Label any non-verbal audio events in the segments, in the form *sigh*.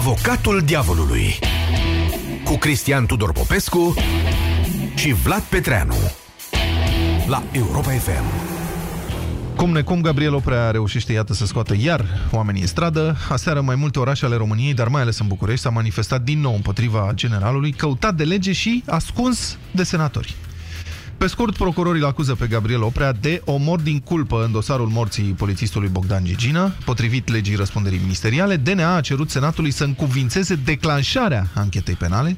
Avocatul diavolului cu Cristian Tudor Popescu și Vlad Petreanu la Europa FM. Cum necum, Gabriel Oprea reușește, iată, să scoată iar oamenii în stradă. Aseară mai multe orașe ale României, dar mai ales în București, s-a manifestat din nou împotriva generalului, căutat de lege și ascuns de senatori. Pe scurt, procurorii acuză pe Gabriel Oprea de omor din culpă în dosarul morții polițistului Bogdan Gigină. Potrivit legii răspunderii ministeriale, DNA a cerut Senatului să încuvințeze declanșarea anchetei penale,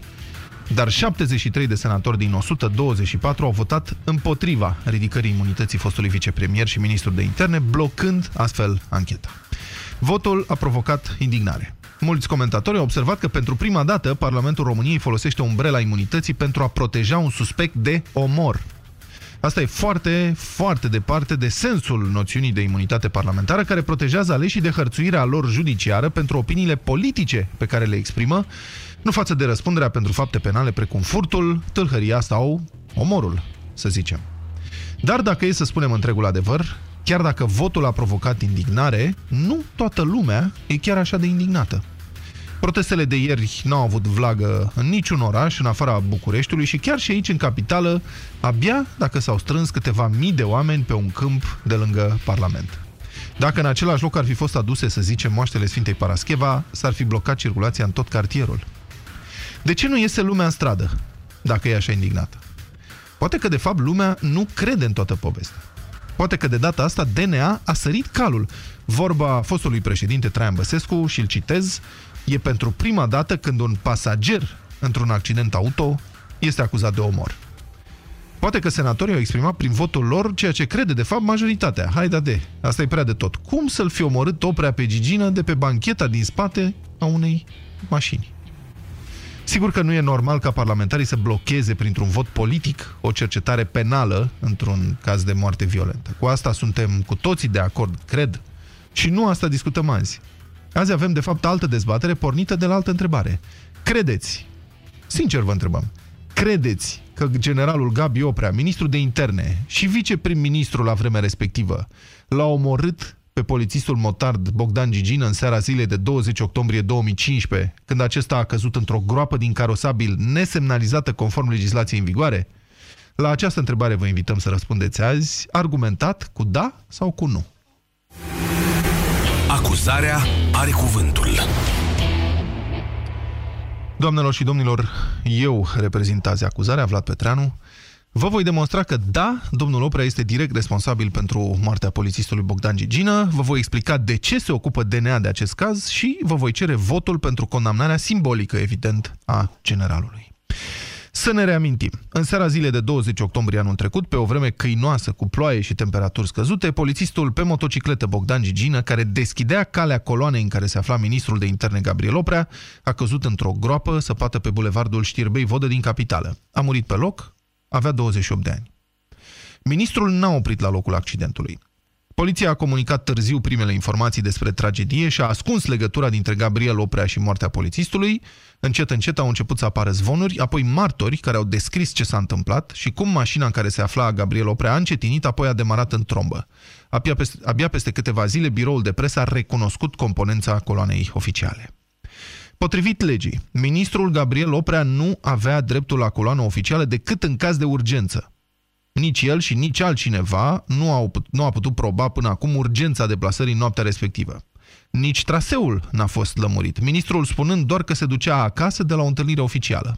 dar 73 de senatori din 124 au votat împotriva ridicării imunității fostului vicepremier și ministru de interne, blocând astfel ancheta. Votul a provocat indignare. Mulți comentatori au observat că pentru prima dată Parlamentul României folosește umbrela imunității pentru a proteja un suspect de omor. Asta e foarte, foarte departe de sensul noțiunii de imunitate parlamentară care protejează aleșii de hărțuirea lor judiciară pentru opiniile politice pe care le exprimă, nu față de răspunderea pentru fapte penale precum furtul, tâlhăria sau omorul, să zicem. Dar dacă e să spunem întregul adevăr, chiar dacă votul a provocat indignare, nu toată lumea e chiar așa de indignată. Protestele de ieri n-au avut vlagă în niciun oraș, în afara Bucureștiului și chiar și aici, în capitală, abia dacă s-au strâns câteva mii de oameni pe un câmp de lângă Parlament. Dacă în același loc ar fi fost aduse, să zicem, moaștele Sfintei Parascheva, s-ar fi blocat circulația în tot cartierul. De ce nu iese lumea în stradă, dacă e așa indignată? Poate că, de fapt, lumea nu crede în toată povestea. Poate că de data asta DNA a sărit calul. Vorba fostului președinte Traian Băsescu, și îl citez, e pentru prima dată când un pasager într-un accident auto este acuzat de omor. Poate că senatorii au exprimat prin votul lor ceea ce crede de fapt majoritatea. Hai da de, asta e prea de tot. Cum să-l fi omorât oprea pe Gigină de pe bancheta din spate a unei mașini? Sigur că nu e normal ca parlamentarii să blocheze printr-un vot politic o cercetare penală într-un caz de moarte violentă. Cu asta suntem cu toții de acord, cred. Și nu asta discutăm azi. Azi avem, de fapt, altă dezbatere pornită de la altă întrebare. Credeți, sincer vă întrebăm, credeți că generalul Gabi Oprea, ministru de interne și viceprim-ministru la vremea respectivă, l-a omorât pe polițistul motard Bogdan Gigin în seara zilei de 20 octombrie 2015, când acesta a căzut într-o groapă din carosabil nesemnalizată conform legislației în vigoare? La această întrebare vă invităm să răspundeți azi, argumentat cu da sau cu nu. Acuzarea are cuvântul. Doamnelor și domnilor, eu reprezint azi acuzarea, Vlad Petreanu. Vă voi demonstra că da, domnul Oprea este direct responsabil pentru moartea polițistului Bogdan Gigină, vă voi explica de ce se ocupă DNA de acest caz și vă voi cere votul pentru condamnarea simbolică, evident, a generalului. Să ne reamintim. În seara zilei de 20 octombrie anul trecut, pe o vreme câinoasă cu ploaie și temperaturi scăzute, polițistul pe motocicletă Bogdan Gigină, care deschidea calea coloanei în care se afla ministrul de interne Gabriel Oprea, a căzut într-o groapă săpată pe bulevardul Știrbei Vodă din capitală. A murit pe loc, avea 28 de ani. Ministrul n-a oprit la locul accidentului. Poliția a comunicat târziu primele informații despre tragedie și a ascuns legătura dintre Gabriel Oprea și moartea polițistului. Încet, încet au început să apară zvonuri, apoi martori care au descris ce s-a întâmplat și cum mașina în care se afla Gabriel Oprea a încetinit, apoi a demarat în trombă. Abia peste, abia peste câteva zile, biroul de presă a recunoscut componența coloanei oficiale. Potrivit legii, ministrul Gabriel Oprea nu avea dreptul la coloană oficială decât în caz de urgență. Nici el și nici altcineva nu, au, nu a putut proba până acum urgența deplasării noaptea respectivă. Nici traseul n-a fost lămurit, ministrul spunând doar că se ducea acasă de la o întâlnire oficială.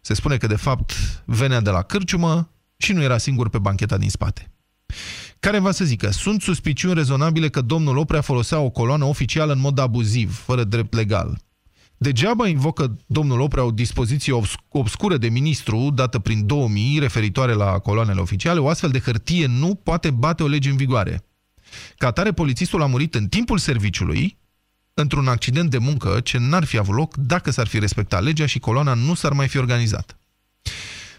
Se spune că, de fapt, venea de la cârciumă și nu era singur pe bancheta din spate. Care va să zică, sunt suspiciuni rezonabile că domnul Oprea folosea o coloană oficială în mod abuziv, fără drept legal. Degeaba invocă domnul Oprea o dispoziție obscură de ministru dată prin 2000 referitoare la coloanele oficiale, o astfel de hârtie nu poate bate o lege în vigoare. Ca atare, polițistul a murit în timpul serviciului, într-un accident de muncă ce n-ar fi avut loc dacă s-ar fi respectat legea și coloana nu s-ar mai fi organizat.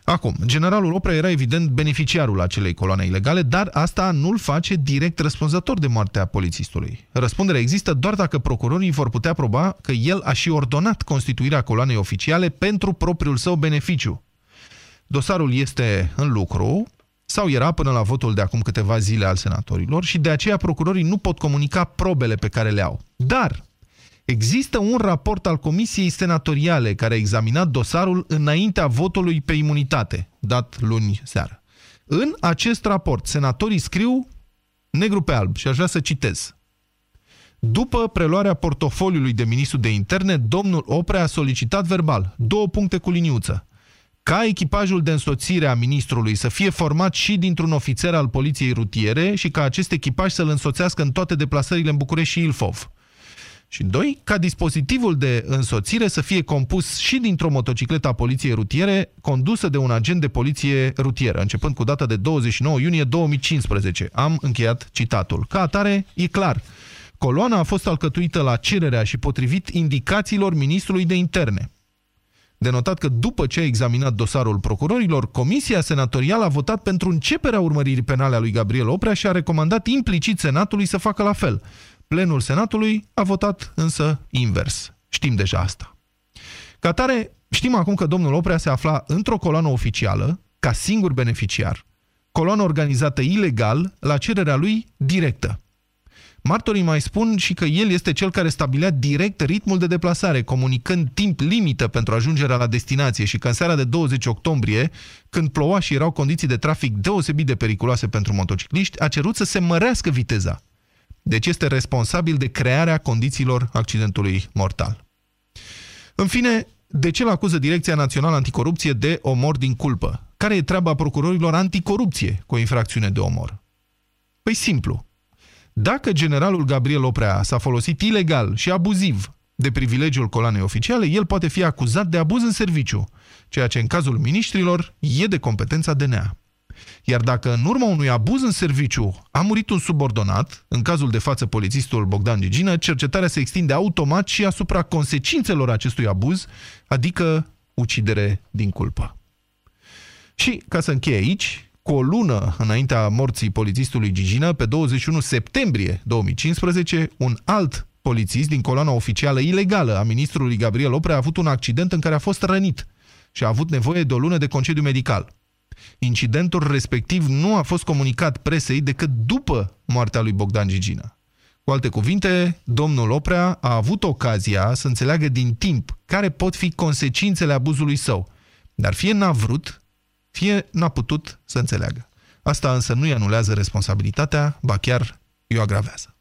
Acum, generalul Oprea era evident beneficiarul acelei coloane ilegale, dar asta nu-l face direct răspunzător de moartea polițistului. Răspunderea există doar dacă procurorii vor putea proba că el a și ordonat constituirea coloanei oficiale pentru propriul său beneficiu. Dosarul este în lucru, sau era până la votul de acum câteva zile al senatorilor și de aceea procurorii nu pot comunica probele pe care le au. Dar Există un raport al Comisiei Senatoriale care a examinat dosarul înaintea votului pe imunitate, dat luni seară. În acest raport, senatorii scriu negru pe alb și aș vrea să citez. După preluarea portofoliului de ministru de interne, domnul Oprea a solicitat verbal două puncte cu liniuță ca echipajul de însoțire a ministrului să fie format și dintr-un ofițer al poliției rutiere și ca acest echipaj să-l însoțească în toate deplasările în București și Ilfov. Și doi, ca dispozitivul de însoțire să fie compus și dintr-o motocicletă a poliției rutiere condusă de un agent de poliție rutieră, începând cu data de 29 iunie 2015. Am încheiat citatul. Ca atare, e clar. Coloana a fost alcătuită la cererea și potrivit indicațiilor ministrului de interne. De notat că după ce a examinat dosarul procurorilor, Comisia Senatorială a votat pentru începerea urmăririi penale a lui Gabriel Oprea și a recomandat implicit Senatului să facă la fel. Plenul Senatului a votat însă invers. Știm deja asta. Ca tare, știm acum că domnul Oprea se afla într-o coloană oficială, ca singur beneficiar, coloană organizată ilegal, la cererea lui directă. Martorii mai spun și că el este cel care stabilea direct ritmul de deplasare, comunicând timp limită pentru ajungerea la destinație și că în seara de 20 octombrie, când ploua și erau condiții de trafic deosebit de periculoase pentru motocicliști, a cerut să se mărească viteza. Deci este responsabil de crearea condițiilor accidentului mortal. În fine, de ce îl acuză Direcția Națională Anticorupție de omor din culpă? Care e treaba procurorilor anticorupție cu o infracțiune de omor? Păi simplu. Dacă generalul Gabriel Oprea s-a folosit ilegal și abuziv de privilegiul colanei oficiale, el poate fi acuzat de abuz în serviciu, ceea ce în cazul miniștrilor e de competența DNA. Iar dacă în urma unui abuz în serviciu a murit un subordonat, în cazul de față polițistul Bogdan Gigină, cercetarea se extinde automat și asupra consecințelor acestui abuz, adică ucidere din culpă. Și, ca să încheie aici, cu o lună înaintea morții polițistului Gigină, pe 21 septembrie 2015, un alt polițist din coloana oficială ilegală a ministrului Gabriel Oprea a avut un accident în care a fost rănit și a avut nevoie de o lună de concediu medical. Incidentul respectiv nu a fost comunicat presei decât după moartea lui Bogdan Gigină. Cu alte cuvinte, domnul Oprea a avut ocazia să înțeleagă din timp care pot fi consecințele abuzului său, dar fie n-a vrut, fie n-a putut să înțeleagă. Asta însă nu-i anulează responsabilitatea, ba chiar o agravează.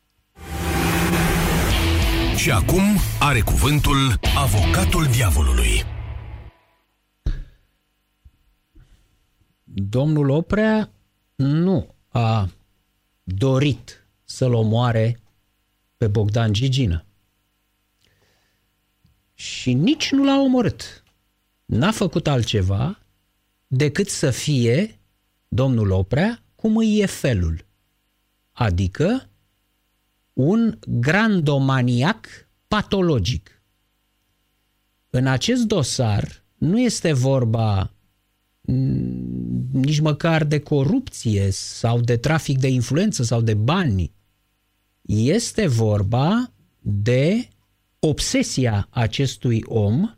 Și acum are cuvântul avocatul diavolului. Domnul Oprea nu a dorit să-l omoare pe Bogdan Gigină. Și nici nu l-a omorât. N-a făcut altceva decât să fie domnul Oprea cum îi e felul. Adică un grandomaniac patologic. În acest dosar nu este vorba nici măcar de corupție sau de trafic de influență sau de bani. Este vorba de obsesia acestui om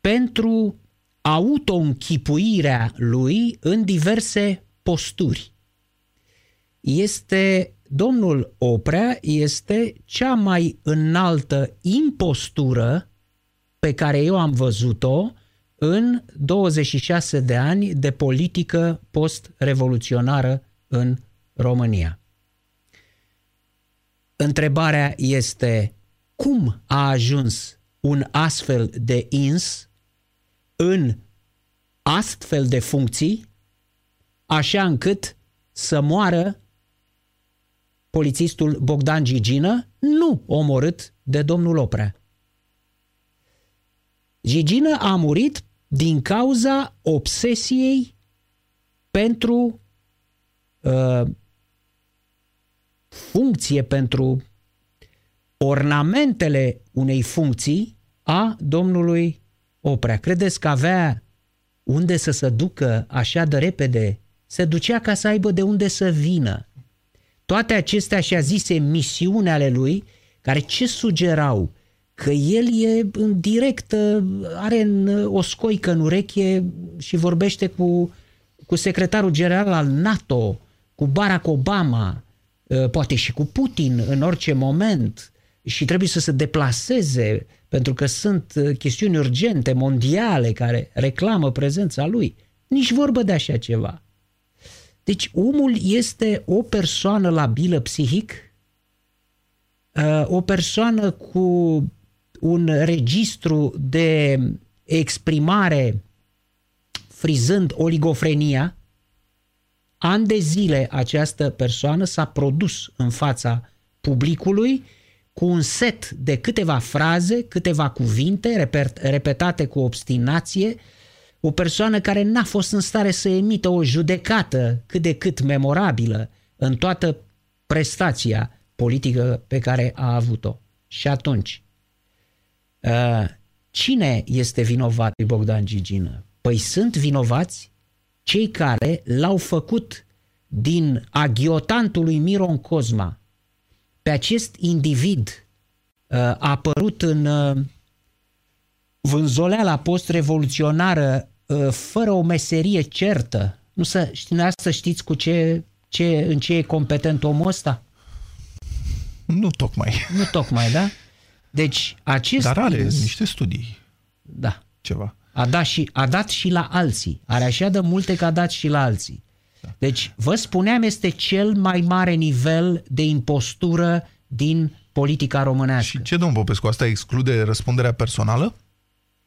pentru auto-închipuirea lui în diverse posturi. Este, domnul Oprea este cea mai înaltă impostură pe care eu am văzut-o în 26 de ani de politică post-revoluționară în România. Întrebarea este cum a ajuns un astfel de ins în astfel de funcții, așa încât să moară polițistul Bogdan Gigină, nu omorât de domnul Oprea. Gigină a murit din cauza obsesiei pentru uh, funcție, pentru ornamentele unei funcții a domnului Oprea. Credeți că avea unde să se ducă așa de repede? Se ducea ca să aibă de unde să vină. Toate acestea și-a zise misiune ale lui, care ce sugerau? Că el e în direct, are în, o scoică în ureche și vorbește cu, cu secretarul general al NATO, cu Barack Obama, ă, poate și cu Putin în orice moment, și trebuie să se deplaseze pentru că sunt uh, chestiuni urgente, mondiale, care reclamă prezența lui. Nici vorbă de așa ceva. Deci omul este o persoană labilă psihic, uh, o persoană cu un registru de exprimare frizând oligofrenia, An de zile această persoană s-a produs în fața publicului cu un set de câteva fraze, câteva cuvinte repetate cu obstinație, o persoană care n-a fost în stare să emită o judecată cât de cât memorabilă în toată prestația politică pe care a avut-o. Și atunci, uh, cine este vinovat lui Bogdan Gigină? Păi sunt vinovați cei care l-au făcut din aghiotantul lui Miron Cosma pe acest individ uh, a apărut în uh, vânzoleala post-revoluționară uh, fără o meserie certă. Nu să, știi, să știți cu ce, ce, în ce e competent omul ăsta? Nu tocmai. Nu tocmai, da? Deci acest... Dar are niște studii. Da. Ceva. A dat, și, a dat și la alții. Are așa de multe că a dat și la alții. Da. Deci, vă spuneam, este cel mai mare nivel de impostură din politica românească. Și ce, domn Popescu, asta exclude răspunderea personală?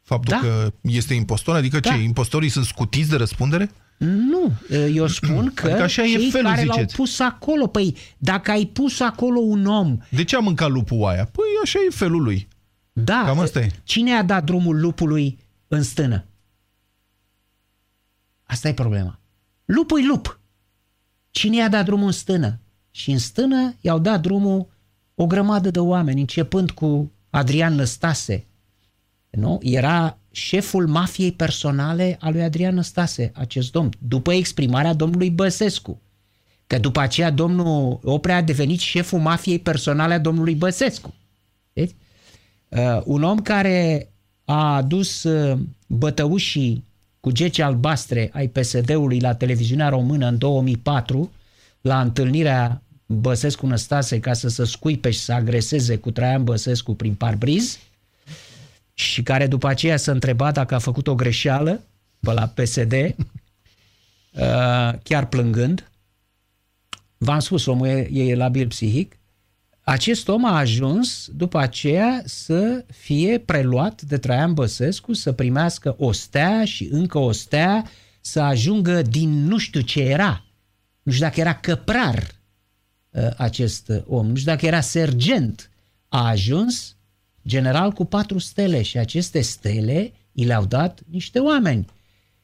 Faptul da. că este impostor? Adică da. ce, impostorii sunt scutiți de răspundere? Nu, eu spun *clears throat* că adică așa cei e felul, care ziceți. l-au pus acolo, păi dacă ai pus acolo un om... De ce a mâncat lupul oaia? Păi așa e felul lui. Da, Cam asta e. cine a dat drumul lupului în stână. Asta e problema. Lupul e lup. Cine i-a dat drumul în stână? Și în stână i-au dat drumul o grămadă de oameni, începând cu Adrian Năstase. Nu? Era șeful mafiei personale a lui Adrian Năstase, acest domn, după exprimarea domnului Băsescu. Că după aceea domnul Oprea a devenit șeful mafiei personale a domnului Băsescu. Deci, uh, un om care a adus uh, bătăușii cu gece albastre ai PSD-ului la televiziunea română în 2004, la întâlnirea Băsescu Năstase ca să se scuipe și să agreseze cu Traian Băsescu prin parbriz și care după aceea s-a întrebat dacă a făcut o greșeală pe la PSD, *laughs* uh, chiar plângând. V-am spus, omul e, e labil psihic acest om a ajuns după aceea să fie preluat de Traian Băsescu, să primească o stea și încă o stea, să ajungă din nu știu ce era. Nu știu dacă era căprar ă, acest om, nu știu dacă era sergent. A ajuns general cu patru stele și aceste stele i le-au dat niște oameni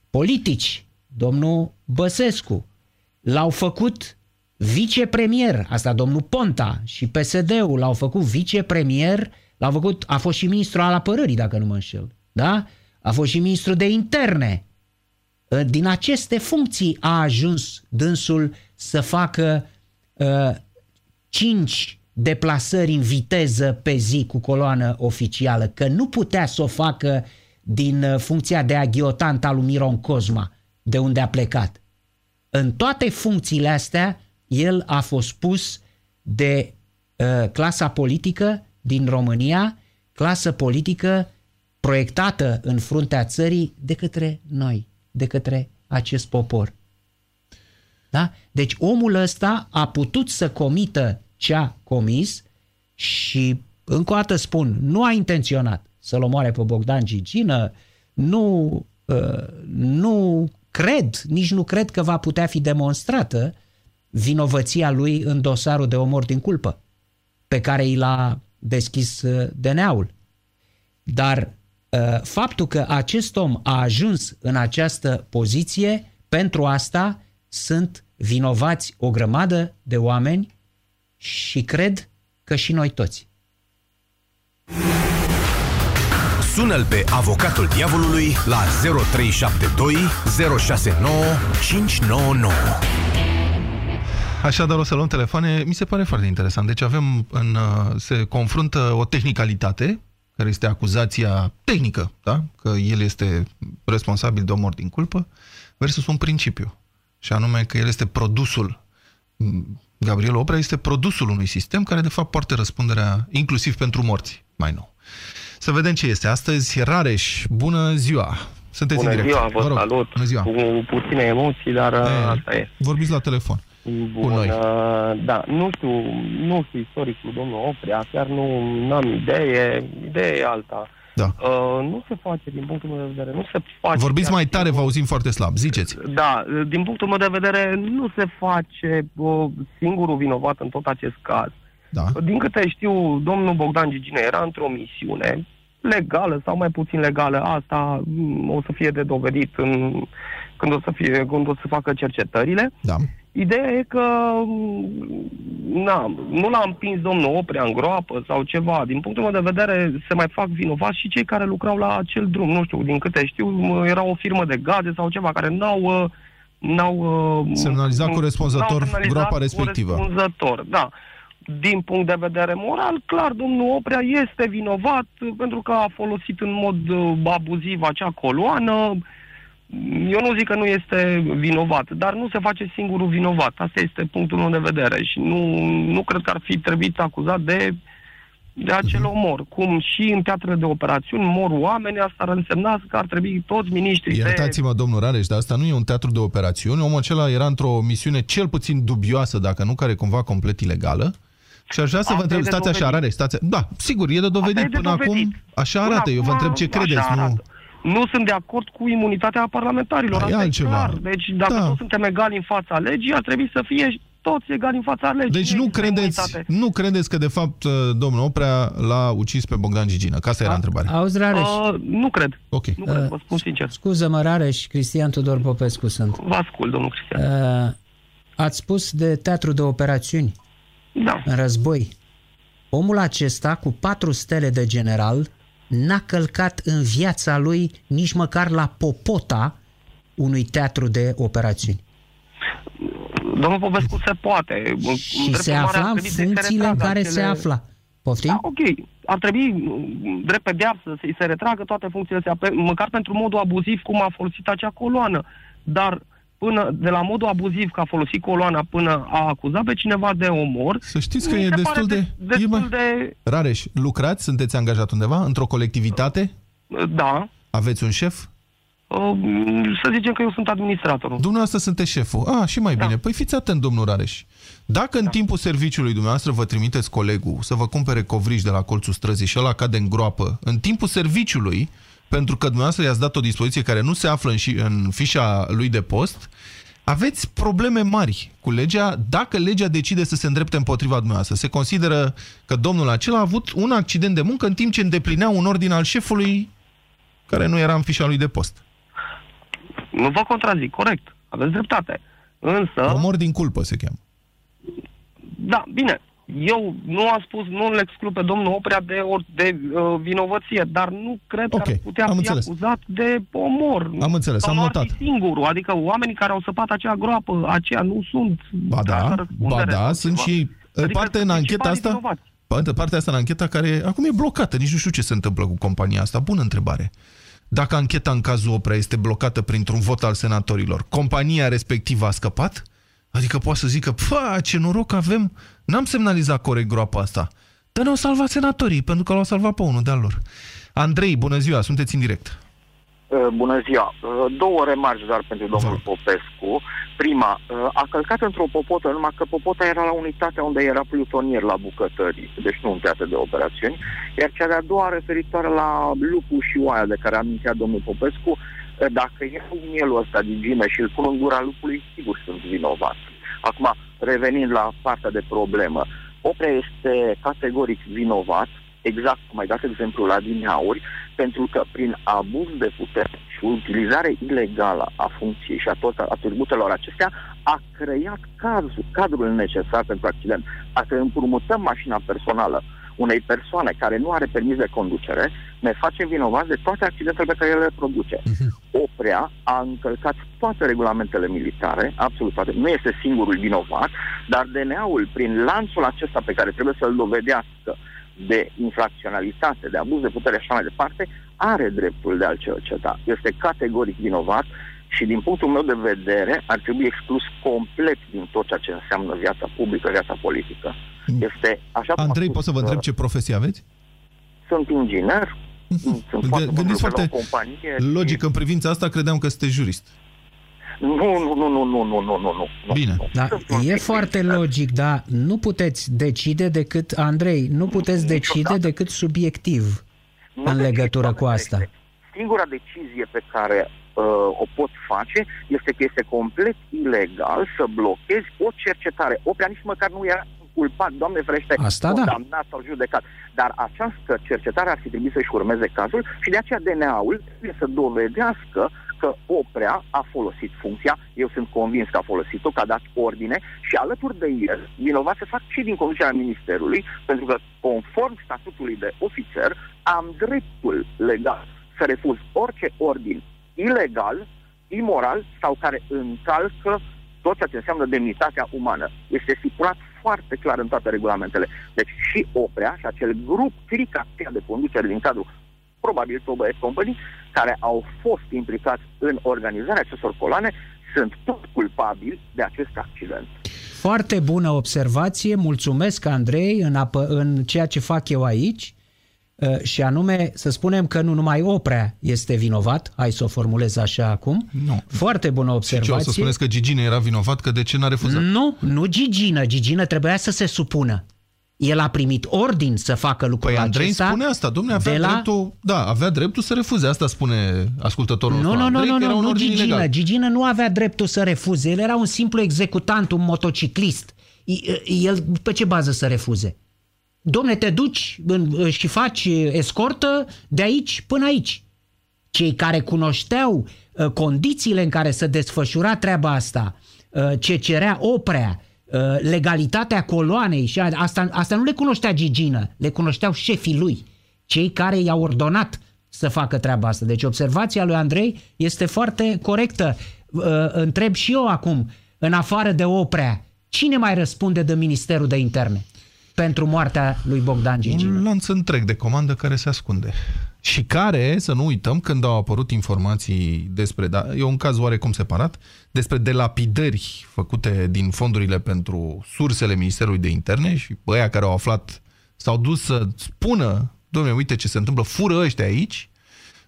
politici, domnul Băsescu. L-au făcut vicepremier, asta domnul Ponta și PSD-ul l-au făcut vicepremier, l-au făcut, a fost și ministru al apărării, dacă nu mă înșel, da? A fost și ministru de interne. Din aceste funcții a ajuns dânsul să facă uh, cinci deplasări în viteză pe zi cu coloană oficială, că nu putea să o facă din uh, funcția de aghiotant al lui Miron Cosma, de unde a plecat. În toate funcțiile astea, el a fost pus de uh, clasa politică din România, clasă politică proiectată în fruntea țării de către noi, de către acest popor. Da? Deci omul ăsta a putut să comită ce a comis și, încă o dată spun, nu a intenționat să-l omoare pe Bogdan Gigină, nu, uh, nu cred, nici nu cred că va putea fi demonstrată vinovăția lui în dosarul de omor din culpă, pe care i l-a deschis uh, DNA-ul. Dar uh, faptul că acest om a ajuns în această poziție, pentru asta sunt vinovați o grămadă de oameni și cred că și noi toți. Sună-l pe avocatul diavolului la 0372 069 599. Așadar o să luăm telefoane. Mi se pare foarte interesant. Deci avem în, uh, se confruntă o tehnicalitate, care este acuzația tehnică, da? că el este responsabil de omor din culpă, versus un principiu. Și anume că el este produsul Gabriel Oprea este produsul unui sistem care, de fapt, poartă răspunderea inclusiv pentru morți, mai nou. Să vedem ce este astăzi. Rareș, bună ziua! Sunteți Bună în direct. ziua, vă Mă rog, salut. Bună ziua. Cu puține emoții, dar E, asta e. Vorbiți la telefon. Bun, cu noi. uh, Da, nu știu, nu știu istoricul domnul Oprea, chiar nu am idee, ideea e alta. Da. Uh, nu se face, din punctul meu de vedere, nu se face... Vorbiți chiar mai tare, vă singur. auzim foarte slab. Ziceți. Da, din punctul meu de vedere, nu se face uh, singurul vinovat în tot acest caz. Da. Din câte știu, domnul Bogdan Gigine era într-o misiune legală sau mai puțin legală. Asta mm, o să fie de dovedit în, când, o să fie, când o să facă cercetările. Da. Ideea e că mm, na, nu l-a împins domnul Oprea în groapă sau ceva. Din punctul meu de vedere, se mai fac vinovați și cei care lucrau la acel drum. Nu știu, din câte știu, m, era o firmă de gaze sau ceva care n-au... uh, n-au uh, Semnalizat n- corespunzător n-au semnalizat groapa respectivă. Corespunzător, da. Din punct de vedere moral, clar, domnul Oprea este vinovat uh, pentru că a folosit în mod uh, abuziv acea coloană. Eu nu zic că nu este vinovat, dar nu se face singurul vinovat. Asta este punctul meu de vedere și nu, nu cred că ar fi trebuit acuzat de, de acel Mhm. omor. Cum și în teatrele de operațiuni mor oameni, asta ar însemna că ar trebui toți miniștrii de... Iertați-mă, domnul Rareș, dar asta nu e un teatru de operațiuni. Omul acela era într-o misiune cel puțin dubioasă, dacă nu care cumva complet ilegală. Și aș vrea să vă Asta întreb, e de stați așa, dovedit. Rareș, stați... Da, sigur, e de dovedit. Asta e de Până dovedit. acum, așa Până arată. Eu vă acum, întreb ce așa credeți, nu... arată. Nu sunt de acord cu imunitatea parlamentarilor. Da, e asta altceva. E clar. Deci dacă Da. toți suntem egali în fața legii, ar trebui să fie toți egali în fața legii. Deci nu există credeți, imunitate. nu credeți că, de fapt, domnul Oprea l-a ucis pe Bogdan Gigină? Că asta era întrebarea. Auzi, Rareș, Uh, nu cred. Ok. Nu cred, vă spun sincer. scuză-mă, Rareș, Cristian Tudor Popescu sunt. Vă ascult, domnul Cristian. Uh, ați spus de teatru de operațiuni Da. în război. Omul acesta, cu patru stele de general, n-a călcat în viața lui nici măcar la popota unui teatru de operațiuni. Domnul Popescu se poate. Și se afla în funcțiile în care se afla. Poftim? Da, ok. Ar trebui, m, drept pedeapsă, să-i se retragă toate funcțiile astea, pe- măcar pentru modul abuziv cum a folosit acea coloană. Dar până de la modul abuziv că a folosit coloana până a acuzat pe cineva de omor, Să știți că mi e se destul pare de... de, e destul mai- de... Rareș, lucrați? Sunteți angajat undeva? Într-o colectivitate? Da. Aveți un șef? Uh, Să zicem că eu sunt administratorul. Dumneavoastră sunteți șeful. Ah, și mai Da. bine. Păi fiți atent, domnul Rareș. Dacă în timpul serviciului dumneavoastră vă trimiteți colegul să vă cumpere covrici de la colțul străzii și ăla cade în groapă, în timpul serviciului, pentru că dumneavoastră i-ați dat o dispoziție care nu se află în, și, în fișa lui de post, aveți probleme mari cu legea dacă legea decide să se îndrepte împotriva dumneavoastră. Se consideră că domnul acela a avut un accident de muncă în timp ce îndeplinea un ordin al șefului care nu era în fișa lui de post. Nu vă contrazic, corect. Aveți dreptate. Însă... Omor din culpă se cheamă. Da, bine. Eu nu am spus, nu îl exclu pe domnul Oprea de, or, de uh, vinovăție, dar nu cred Ok, că ar putea am fi înțeles. acuzat de omor. Am înțeles, Sau am nu ar notat. fi singurul, adică oamenii care au săpat acea groapă, aceia nu sunt... Ba da, trase ba răspundere da, sau sunt ceva. și ei. Adică parte în sunt ancheta principalii asta, vinovați. parte, partea asta în ancheta care acum e blocată, nici nu știu ce se întâmplă cu compania asta. Bună întrebare. Dacă ancheta în cazul Oprea este blocată printr-un vot al senatorilor, compania respectivă a scăpat? Adică poate să zică, pă, ce noroc avem, n-am semnalizat corect groapa asta. Dar ne-au salvat senatorii, pentru că l-au salvat pe unul de-al lor. Andrei, bună ziua, sunteți în direct. Uh, Bună ziua! Uh, Două remarci doar pentru domnul Popescu. Prima, uh, a călcat într-o popotă, numai că popota era la unitatea unde era plutonier la bucătării, deci nu în teatru de operațiuni. Iar cea de-a doua referitoare la lupul și oaia de care amintea domnul Popescu, uh, dacă iau mielul ăsta din gime și îl pun în gura lupului, sigur sunt vinovat. Acum, revenind la partea de problemă, Oprea este categoric vinovat, exact cum ai dat exemplu la Dineauri, pentru că prin abuz de putere și utilizare ilegală a funcției și a tot atributelor acestea, a creat cazul, cadrul necesar pentru accident. Dacă împrumutăm mașina personală unei persoane care nu are permis de conducere, ne facem vinovați de toate accidentele pe care el le produce. Oprea a încălcat toate regulamentele militare, absolut toate, nu este singurul vinovat, dar DNA-ul, prin lanțul acesta pe care trebuie să-l dovedească de infracționalitate, de abuz de putere și așa mai departe, are dreptul de a-l cerceta. Este categoric vinovat și din punctul meu de vedere, ar trebui exclus complet din tot ceea ce înseamnă viața publică, viața politică. Mm. Este așa Andrei, cum pot să vă întreb ce uh, profesie aveți? Sunt inginer, mhm. sunt foarte Gândiți foarte companie logic, și... în privința asta credeam că sunteți jurist. Nu, nu, nu, nu, nu, nu, nu, nu. nu. Bine. Da, e foarte logic, dar nu puteți decide decât, Andrei, nu puteți decide decât subiectiv nu în legătură cu asta. Singura decizie pe care uh, o pot face este că este complet ilegal să blochezi o cercetare. Oprea nici măcar nu era culpat, Doamne ferește, Asta da. condamnat sau judecat. Dar această cercetare ar fi trebuit să-și urmeze cazul și de aceea DNA-ul trebuie să dovedească că Oprea a folosit funcția, eu sunt convins că a folosit-o, că a dat ordine și alături de el, vinovat să fac și din conducerea Ministerului, pentru că conform statutului de ofițer, am dreptul legal să refuz orice ordin ilegal, imoral sau care încalcă tot ceea ce înseamnă demnitatea umană. Este stipulat foarte clar în toate regulamentele. Deci și Oprea și acel grup, clica aceea de conducere din cadrul probabil Toba Company, care au fost implicați în organizarea acestor coloane, sunt tot culpabili de acest accident. Foarte bună observație, mulțumesc Andrei în, apă, în ceea ce fac eu aici uh, și anume să spunem că nu numai Oprea este vinovat, hai să o formulez așa acum. Nu. Foarte bună Ce observație. o să spuneți că Gigine era vinovat, că de ce n-a refuzat? Nu, nu Gigină, Gigină trebuia să se supună. El a primit ordin să facă lucrul Păi Andrei acesta. spune asta, domnule, avea de la... dreptul, da, avea dreptul să refuze, asta spune ascultătorul Nu, nostru nu, nu, Andrei, nu, că era nu, un nu ordin Gigină. ilegal. Gigină nu avea dreptul să refuze. El era un simplu executant, un motociclist. I- El pe ce bază să refuze? Domne, te duci în, și faci escortă de aici până aici. Cei care cunoșteau uh, condițiile în care se desfășura treaba asta, uh, ce cerea oprea, uh, legalitatea coloanei și a- asta, asta nu le cunoștea Gigină, le cunoșteau șefii lui, cei care i-au ordonat să facă treaba asta. Deci observația lui Andrei este foarte corectă. Uh, Întreb și eu acum, în afară de oprea, cine mai răspunde de Ministerul de Interne pentru moartea lui Bogdan Gigină? Un lanț întreg de comandă care se ascunde. Și care, să nu uităm, când au apărut informații despre, da, e un caz oarecum separat, despre delapidări făcute din fondurile pentru sursele Ministerului de Interne și băia care au aflat s-au dus să spună, domnule, uite ce se întâmplă, fură ăștia aici,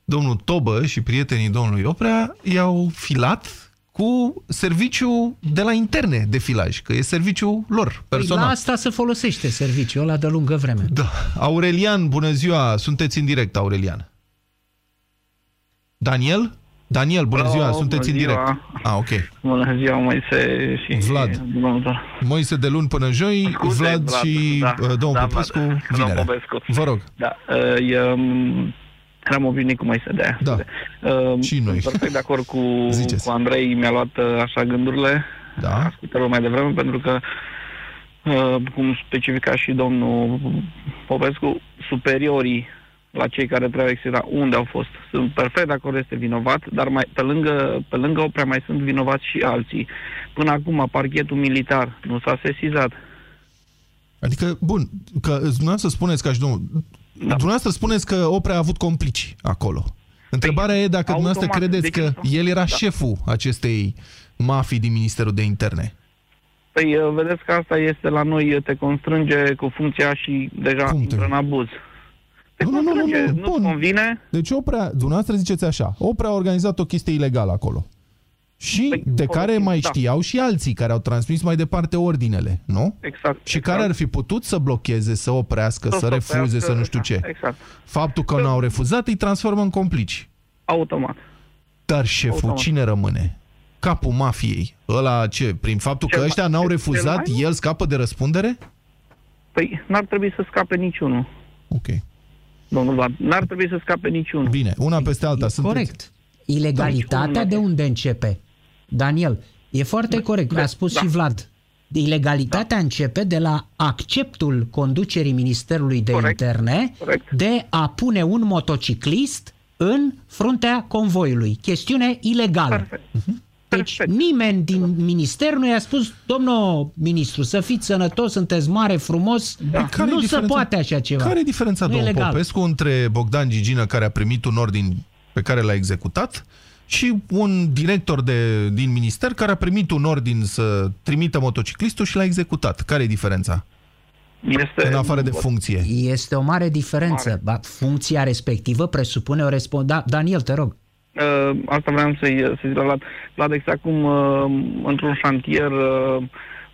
domnul Tobă și prietenii domnului Oprea i-au filat cu serviciu de la interne de filaj, că e serviciul lor, Păi personal. la asta se folosește serviciul ăla de lungă vreme. Da. Aurelian, bună ziua! Sunteți în direct, Aurelian. Daniel? Daniel, bună Alo, ziua, sunteți bună în direct. ziua. Ah, ok. Bună ziua, Moise și... Vlad. Domnul, Moise de luni până joi, Scuze, Vlad, Vlad, și da, uh, domnul da, Popescu Vlad, domnul vinerea. Popescu. Vă rog. Da, uh, eu um, am obișnuit cu Moise de aia. Da. Uh, Și noi. Sunt perfect de acord cu, Ziceți. cu Andrei, mi-a luat uh, așa gândurile, Da. ascultătorul mai devreme, pentru că, uh, cum specifica și domnul Popescu, superiorii la cei care trebuiau exista unde au fost. Sunt perfect de acord, este vinovat, dar mai, pe, lângă, pe lângă oprea mai sunt vinovați și alții. Până acum, parchetul militar nu s-a sesizat. Adică, bun, că dumneavoastră spuneți ca și domnul... Da. Dumneavoastră spuneți că Oprea a avut complici acolo. Întrebarea e dacă dumneavoastră automat, credeți de că ce? el era Da. șeful acestei mafii din Ministerul de Interne. Păi, uh, vedeți că asta este la noi, te constrânge cu funcția și deja Cum te- intră în abuz. Te Nu, nu, nu, nu, constrânge, nu, nu-ți bun. convine, Deci Oprea, dumneavoastră ziceți așa, Oprea a organizat o chestie ilegală acolo. Și Păi, de care folosim, mai da. știau și alții care au transmis mai departe ordinele, nu? exact. Și exact. care ar fi putut să blocheze, să oprească, să, Să refuze, oprească, să nu știu ce. Exact. Faptul că n-au refuzat îi transformă în complici. Automat. Dar șeful Automat. cine rămâne? Capul mafiei. Ăla ce? Prin faptul că Cel ăștia mai- n-au cel refuzat, mai- el scapă de răspundere? Păi, n-ar trebui să scape niciunul, Ok. domnul Vlad. N-ar trebui să scape niciunul. Bine, una peste alta. E Sunteți... corect. Ilegalitatea de unde începe? Daniel, e foarte corect, a spus da. și Vlad. Ilegalitatea începe de la acceptul conducerii Ministerului de Corect. Interne Corect. de a pune un motociclist în fruntea convoiului. Chestiune ilegală. Perfect. Deci Perfect. nimeni din minister nu i-a spus, domnul ministru, să fiți sănătos, sunteți mare, frumos, Păi care e nu se diferența? poate așa ceva. Care e diferența, Nu e domnul legal. Popescu, între Bogdan Gigină, care a primit un ordin pe care l-a executat, și un director de, din minister care a primit un ordin să trimită motociclistul și l-a executat. Care e diferența? Este... În afară de funcție. Este o mare diferență. Ba, funcția respectivă presupune o respons... Da, Daniel, te rog. Uh, asta vreau să-i, să zic la Vlad. Vlad, exact cum uh, într-un șantier uh,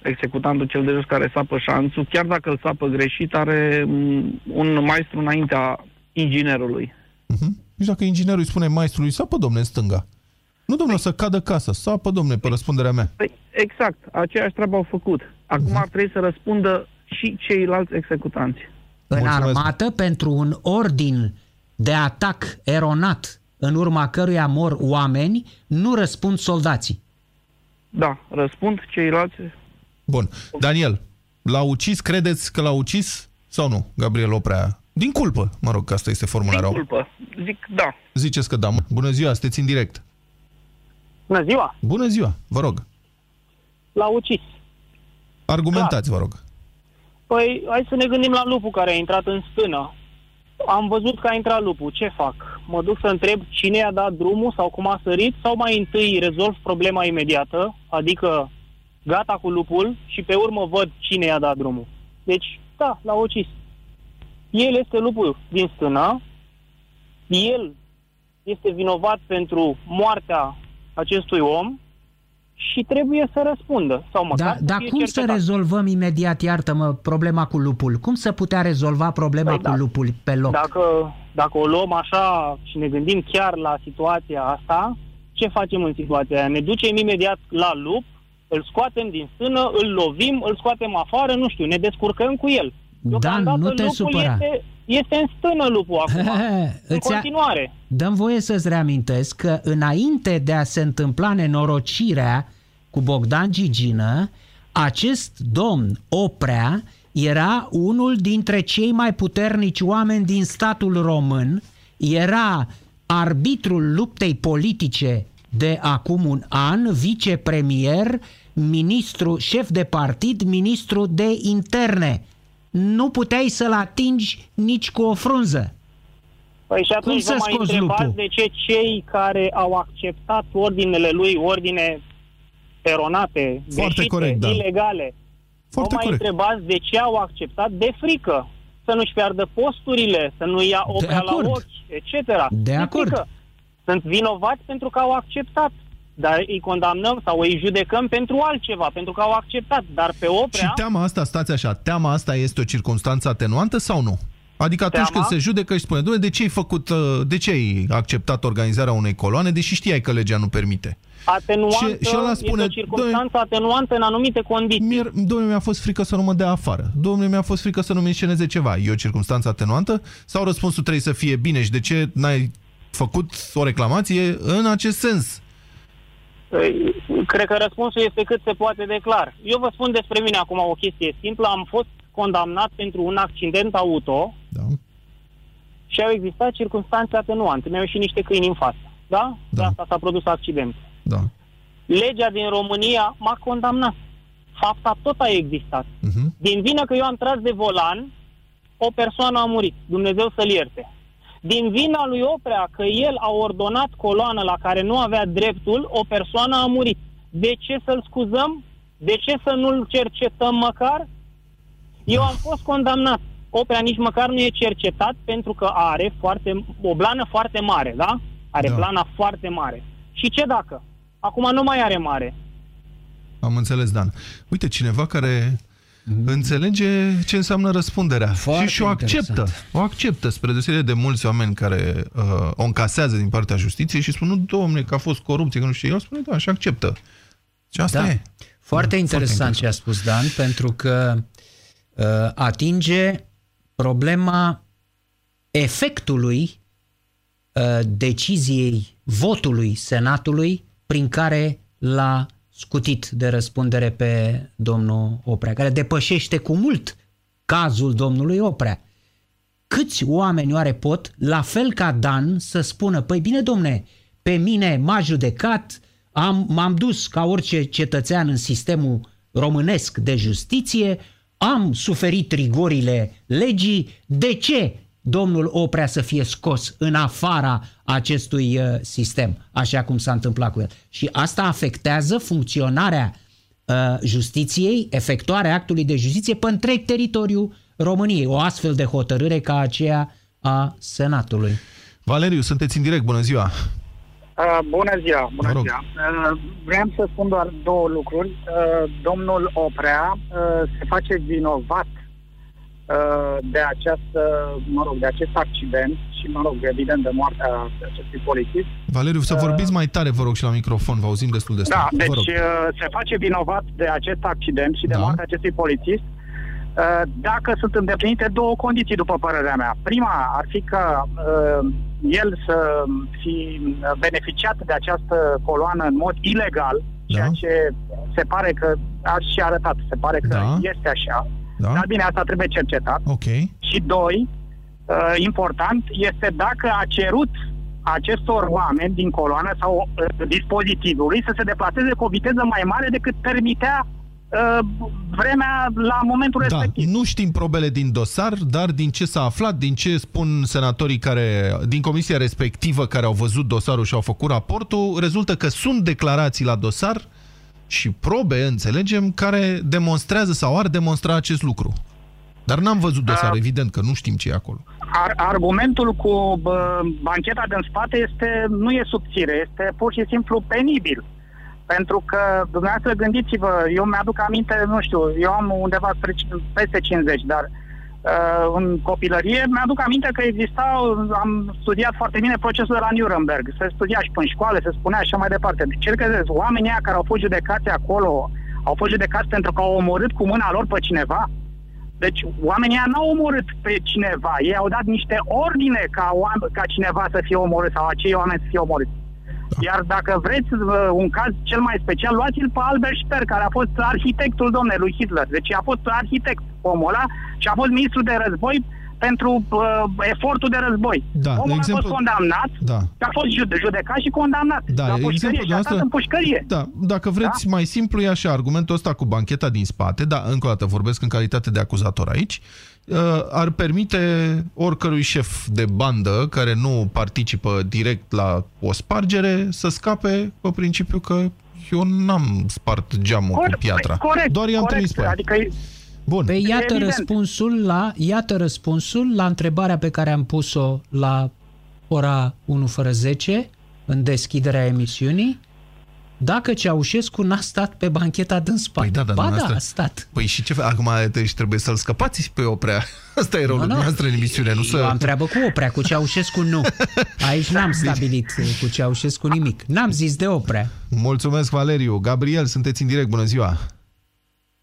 executantul cel de jos care sapă șanțul, chiar dacă îl sapă greșit, are um, un maestru înaintea inginerului. Uh-huh. Deci dacă inginerul îi spune maestrului, sapă, domne, în stânga. Nu, domnule, o să cadă casa. Sapă, domne, pe răspunderea mea. Păi, exact. Aceeași treabă au făcut. Acum uh-huh. ar trebui să răspundă și ceilalți executanți. În Mulțumesc. armată, pentru un ordin de atac eronat în urma căruia mor oameni, nu răspund soldații. Da, răspund ceilalți. Bun. Daniel, l-a ucis, credeți că l-a ucis sau nu, Gabriel Oprea? Din culpă, mă rog, că asta este formularea. Din culpă. Zic da. Ziceți că da. mă. Bună ziua, sunteți în direct. Bună ziua! Bună ziua, vă rog. L-a ucis. Argumentați, vă rog. Păi, hai să ne gândim la lupul care a intrat în stână. Am văzut că a intrat lupul. Ce fac? Mă duc să întreb cine i-a dat drumul sau cum a sărit sau mai întâi rezolv problema imediată, adică gata cu lupul și pe urmă văd cine i-a dat drumul. Deci, da, l-a ucis. El este lupul din stână, el este vinovat pentru moartea acestui om și trebuie să răspundă. Sau măcar Da, să dar fie cum să cercetat. rezolvăm imediat, iartă-mă, problema cu lupul? Cum să putea rezolva problema Păi cu da. lupul pe loc? Dacă, dacă o luăm așa și ne gândim chiar la situația asta, ce facem în situația aia? Ne ducem imediat la lup, îl scoatem din stână, îl lovim, îl scoatem afară, nu știu, ne descurcăm cu el. Dan, Deocamdată nu te lupul supăra. Este, este în stână lupul acum, *laughs* în Îți a- continuare. Dăm voie să-ți reamintesc că înainte de a se întâmpla nenorocirea cu Bogdan Gigină, acest domn Oprea era unul dintre cei mai puternici oameni din statul român, era arbitrul luptei politice de acum un an, vicepremier, ministru, șef de partid, ministru de interne. Nu puteai să-l atingi nici cu o frunză. Păi și Cum atunci să vă mai scoți întrebați lupul? de ce cei care au acceptat ordinele lui, ordine eronate, Foarte greșite, corect, da. ilegale, Foarte vă mai corect. întrebați de ce au acceptat de frică. Să nu-și piardă posturile, să nu ia oprea la acord. ochi, etc. De acord. frică. Sunt vinovați pentru că au acceptat. Dar îi condamnăm sau îi judecăm pentru altceva, pentru că au acceptat. Dar pe Și oprea... teama asta, stați așa, teama asta este o circunstanță atenuantă sau nu? Adică atunci Teama? când se judecă și spune, "Doamne, de ce ai făcut, uh, de ce ai acceptat organizarea unei coloane, deși știai că legea nu permite? Atenuantă, Și- și ăla spune, este o circunstanță atenuantă în anumite condiții. Mir, domnule, mi-a fost frică să nu mă dea afară. Domnule, mi-a fost frică să nu menționeze ceva. E o circunstanță atenuantă? Sau răspunsul trebuie să fie bine și de ce n-ai făcut o reclamație în acest sens? Păi, Cred că răspunsul este cât se poate de clar. Eu vă spun despre mine acum o chestie simplă. Am fost condamnat pentru un accident auto Da? și au existat circunstanțe atenuante. Mi-au ieșit niște câini în față. Da? De Da. asta s-a produs accident. Da. Legea din România m-a condamnat. Fapta tot a existat. Uh-huh. Din vină că eu am tras de volan, o persoană a murit. Dumnezeu să-l ierte. Din vina lui Oprea că el a ordonat coloană la care nu avea dreptul, o persoană a murit. De ce să-l scuzăm? De ce să nu-l cercetăm măcar? Eu am fost condamnat. Oprea nici măcar nu e cercetat pentru că are foarte, o blană foarte mare, da? Are Da. da. blana foarte mare. Și ce dacă? Acum nu mai are mare. Am înțeles, Dan. Uite, cineva care înțelege ce înseamnă răspunderea Foarte și, și o acceptă. interesant. O acceptă, spre deosebire de mulți oameni care uh, o încasează din partea justiției și spun, nu, domne, că a fost corupție, că nu știu. El spune, da, și acceptă. Și asta Da. e. Foarte Da, interesant foarte ce a spus Dan, pentru că uh, atinge problema efectului uh, deciziei votului Senatului prin care l-a scutit de răspundere pe domnul Oprea, care depășește cu mult cazul domnului Oprea. Câți oameni oare pot, la fel ca Dan, să spună, păi bine domne, pe mine m-a judecat, am, m-am dus ca orice cetățean în sistemul românesc de justiție, am suferit rigorile legii, de ce domnul Oprea să fie scos în afara acestui uh, sistem, așa cum s-a întâmplat cu el. Și asta afectează funcționarea uh, justiției, efectuarea actului de justiție pe întreg teritoriul României. O astfel de hotărâre ca aceea a Senatului. Valeriu, sunteți în direct, bună ziua! Uh, bună ziua, bună Vă rog. ziua. Uh, vreau să spun doar două lucruri. Uh, domnul Oprea uh, se face vinovat uh, de această, mă rog, de acest accident și, mă rog, evident de moartea acestui polițist. Valeriu, să vorbiți mai tare, vă rog, și la microfon, vă auzim destul de Da, slab. deci Vă rog. uh, se face vinovat de acest accident și de Da. moartea acestui polițist uh, dacă sunt îndeplinite două condiții, după părerea mea. Prima ar fi că uh, el să fi beneficiat de această coloană în mod ilegal, ceea Da. ce se pare că a și arătat, se pare că Da. este așa. Da? Dar bine, asta trebuie cercetat. Ok. Și doi, uh, important, este dacă a cerut acestor oameni din coloană sau uh, dispozitivului să se deplaseze cu o viteză mai mare decât permitea uh, vremea la momentul Da, respectiv. nu știm probele din dosar, dar din ce s-a aflat, din ce spun senatorii care, din comisia respectivă care au văzut dosarul și au făcut raportul, rezultă că sunt declarații la dosar și probe, înțelegem, care demonstrează sau ar demonstra acest lucru. Dar n-am văzut dosar, Da. evident, că nu știm ce e acolo. Ar, argumentul cu bă, bancheta din spate este, nu e subțire, este pur și simplu penibil. Pentru că, dumneavoastră, gândiți-vă, eu mi-aduc aminte, nu știu, eu am undeva spre c- peste 50, dar uh, în copilărie mi-aduc aminte că existau, am studiat foarte bine procesul de la Nuremberg, se studia și în școală, se spunea și așa mai departe. Deci, cel că oamenii ăia care au fost judecați acolo, au fost judecați pentru că au omorât cu mâna lor pe cineva, deci oamenii ăia n-au omorât pe cineva, ei au dat niște ordine ca, oameni, ca cineva să fie omorât sau acei oameni să fie omorâți. Iar dacă vreți uh, un caz cel mai special, luați-l pe Albert Speer, care a fost arhitectul domnului lui Hitler. Deci a fost arhitect omul ăla și a fost ministru de război pentru uh, efortul de război. Da, omul a exemplu- fost condamnat, Da. și a fost jude- judecat și condamnat Da, la pușcărie exemplul și a stat dumneavoastră- în pușcărie. Da, dacă vreți da? mai simplu e așa, argumentul ăsta cu bancheta din spate, da, încă o dată vorbesc în calitate de acuzator aici, uh, ar permite oricărui șef de bandă care nu participă direct la o spargere să scape pe principiu că eu n-am spart geamul cu piatra. corect, Doar i-am corect. trimis pe aia. Adică Bun. Pe iată Evident. răspunsul la iată răspunsul la întrebarea pe care am pus-o la ora 1 fără 10 în deschiderea emisiunii. Dacă Ceaușescu n-a stat pe bancheta din spate. Păi da, dar ba da, dumneavoastră- a stat. Păi și ce fe- Acum deci trebuie să-l scăpați pe oprea. *laughs* Asta e rolul Nu, nu. dumneavoastră în emisiune, nu să... Eu am treabă cu Oprea, cu Ceaușescu nu. Aici n-am stabilit cu Ceaușescu nimic. N-am zis de Oprea. Mulțumesc, Valeriu. Gabriel, sunteți în direct. Bună ziua.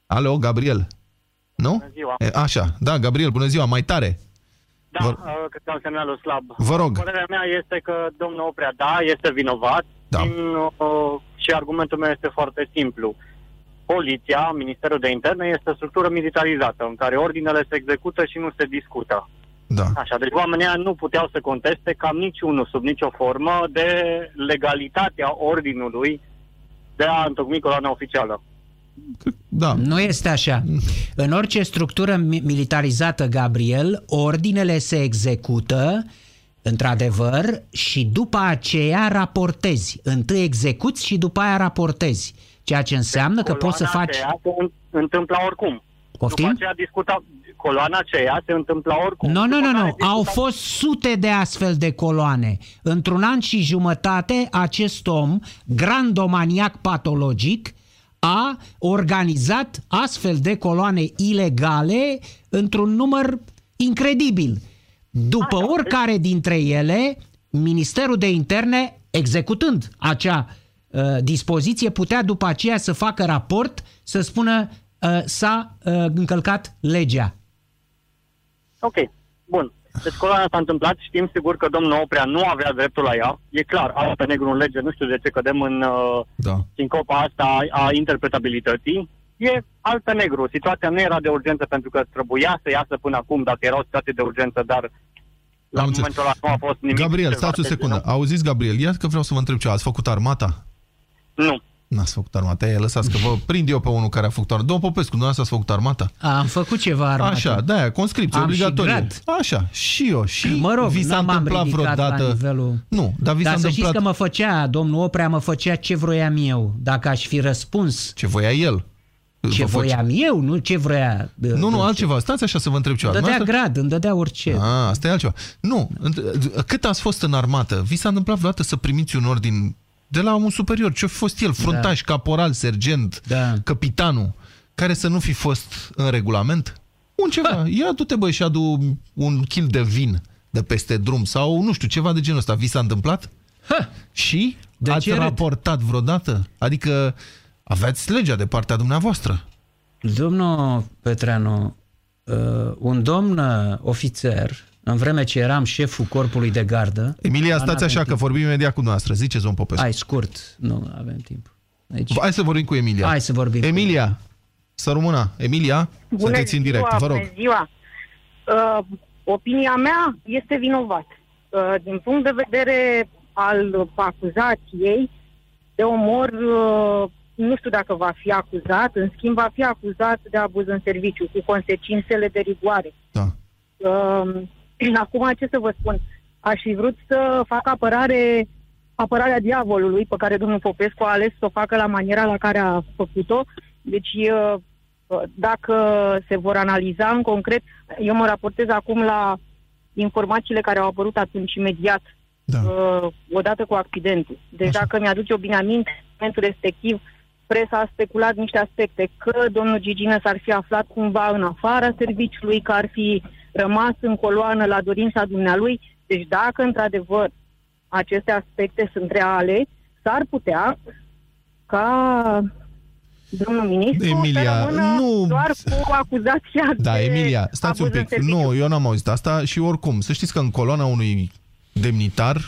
Alo, Gabriel. Nu? Bună ziua. E, așa, da, Gabriel, bună ziua, mai tare. Da, Vă- uh, că am semnalul slab. Vă rog. Părerea mea este că domnul Oprea, da, este vinovat Da. din, uh, și argumentul meu este foarte simplu. Poliția, Ministerul de Interne, este o structură militarizată în care ordinele se execută și nu se discută. Da. Așa, deci oamenii ăia nu puteau să conteste cam niciunul, sub nicio formă, de legalitatea ordinului de a întocmi coloana oficială. Da. Nu este așa. În orice structură mi- militarizată, Gabriel, ordinele se execută, într-adevăr, și după aceea raportezi. Întâi execuți și după aia raportezi. Ceea ce înseamnă că poți să Coloana faci... aceea se în- întâmpla oricum. Poftim? După aceea discuta, coloana aceea se întâmpla oricum. Nu, nu, După nu, care nu. discuta- Au fost sute de astfel de coloane. Într-un an și jumătate, acest om, grandomaniac patologic, a organizat astfel de coloane ilegale într-un număr incredibil. După Așa, oricare dintre ele, Ministerul de Interne, executând acea uh, dispoziție, putea după aceea să facă raport, să spună uh, s-a uh, încălcat legea. Ok, bun. Deci coloana s-a întâmplat, știm sigur că domnul Oprea nu avea dreptul la ea. E clar, alb pe negru în lege, nu știu de ce cădem în uh, Da. sincopa asta a interpretabilității. E alb pe negru. Situația nu era de urgență pentru că trebuia să iasă până acum dacă era o situație de urgență, dar la Am momentul ăla nu a fost nimic. Gabriel, ceva stați o de secundă. genul. Auziți, Gabriel, ia că vreau să vă întreb ceva. Ați făcut armata? Nu. N-ați făcut armata, e lăsați că vă prind eu pe unul care a făcut armata. Domnul Popescu, dumneavoastră ați făcut armata? Am făcut ceva armată. Așa, da, conscripție Am obligatorie. și grad. Așa, și eu. Și Mă rog, vi s-a n-am întâmplat ridicat vreodată... la nivelul... Nu, dar vi s-a Dar să întâmplat... știți că mă făcea, domnul Oprea mă făcea ce vroiam eu. Dacă aș fi răspuns Ce voia el. ce Vă făcea- voiam eu, nu ce vrea... Nu, nu, altceva. Stați așa să vă întreb ceva. Îmi dădea Dumneavoastră- grad, îmi dădea orice. A, asta e altceva. Nu, înt- cât ați fost în armată? Vi s-a întâmplat vreodată să primiți un ordin de la un superior? Ce-a fi fost el? Fruntaș, caporal, sergent, Da. capitanul, care să nu fi fost în regulament? Un ceva. Ia du-te, băi, și adu un kil de vin de peste drum sau, nu știu, ceva de genul ăsta. Vi s-a întâmplat? Ha! Și De ați ce râd? raportat vreodată? Adică aveați legea de partea dumneavoastră. Domnul Petreanu, uh, un domn uh, ofițer, în vreme ce eram șeful corpului de gardă... Emilia, Dar stați n-avem așa, că timp. vorbim imediat cu noastră. Ziceți, domn Popescu. Hai, scurt, nu avem timp. Deci, Hai să vorbim cu Emilia. hai să vorbim. cu Emilia, să rămână. Emilia, sunteți în direct, vă rog. Bună ziua! Uh, opinia mea este vinovat. Uh, din punct de vedere al acuzației de omor, uh, nu știu dacă va fi acuzat, în schimb va fi acuzat de abuz în serviciu, cu consecințele de rigoare. Da. Uh, acum, ce să vă spun? Aș fi vrut să fac apărare, apărarea diavolului pe care domnul Popescu a ales să o facă la maniera la care a făcut-o. Deci, uh, dacă se vor analiza în concret, eu mă raportez acum la informațiile care au apărut atunci imediat, Da. uh, odată cu accidentul. Deci Așa. dacă mi-aduce o bine aminte, în momentul respectiv, presa a speculat niște aspecte, că domnul Gigină s-ar fi aflat cumva în afara serviciului, că ar fi rămas în coloană la dorința dumnealui. Deci dacă într-adevăr aceste aspecte sunt reale, s-ar putea ca domnul ministru Emilia, să rămână nu- doar cu acuzația Da, de Emilia, stați un abuz în pic. serviciu. Nu, eu n-am auzit asta și oricum, să știți că în coloana unui demnitar uh,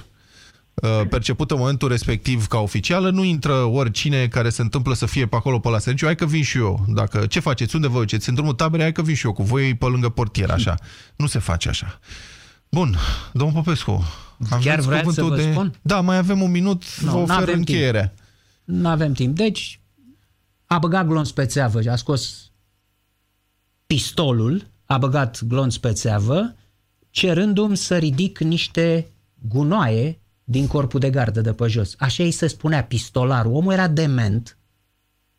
percepută în momentul respectiv ca oficială, nu intră oricine care se întâmplă să fie pe acolo pe la serviciu. Hai că vin și eu. Dacă, ce faceți? Unde vă duceți? În drumul taberei, hai că vin și eu cu voi pe lângă portier, așa. Nu se face așa. Bun, domnul Popescu. aveți vreați să cuvântul vă de... spun? Da, mai avem un minut, Nu, vă ofer n-avem timp. încheierea. Nu avem timp. Deci, a băgat glonț pe țeavă, a scos pistolul, a băgat glonț pe țeavă, cerându-mi să ridic niște gunoaie din corpul de gardă de pe jos. Așa îi se spunea pistolarul. Omul era dement,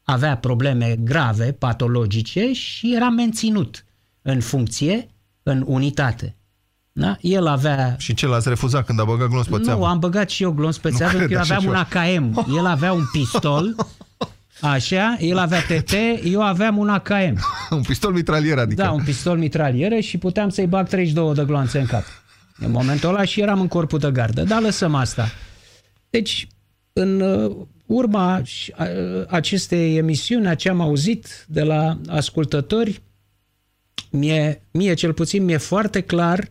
avea probleme grave, patologice și era menținut în funcție, în unitate. Da? El avea Și ce l-ați refuzat când a băgat glonț pe nu, țeavă? am băgat și eu glonț pe Nu țeavă, cred că eu așa aveam un ceva. AKM. El avea un pistol, *laughs* așa, el avea TT, eu aveam un AKM. un pistol mitralier, adică. Da, un pistol mitralieră și puteam să-i bag 32 de gloanțe în cap. În momentul ăla și eram în corpul de gardă. Dar lăsăm asta. Deci, în uh, urma și- a- acestei emisiuni, a ce am auzit de la ascultători, mie, mie cel puțin mi-e foarte clar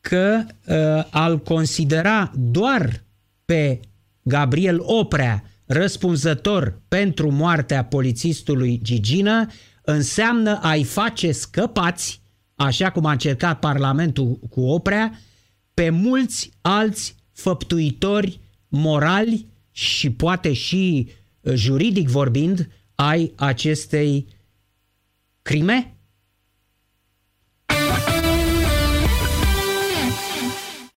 că uh, al considera doar pe Gabriel Oprea răspunzător pentru moartea polițistului Gigină înseamnă a-i face scăpați, așa cum a încercat Parlamentul cu Oprea, pe mulți alți făptuitori morali și poate și uh, juridic vorbind ai acestei crime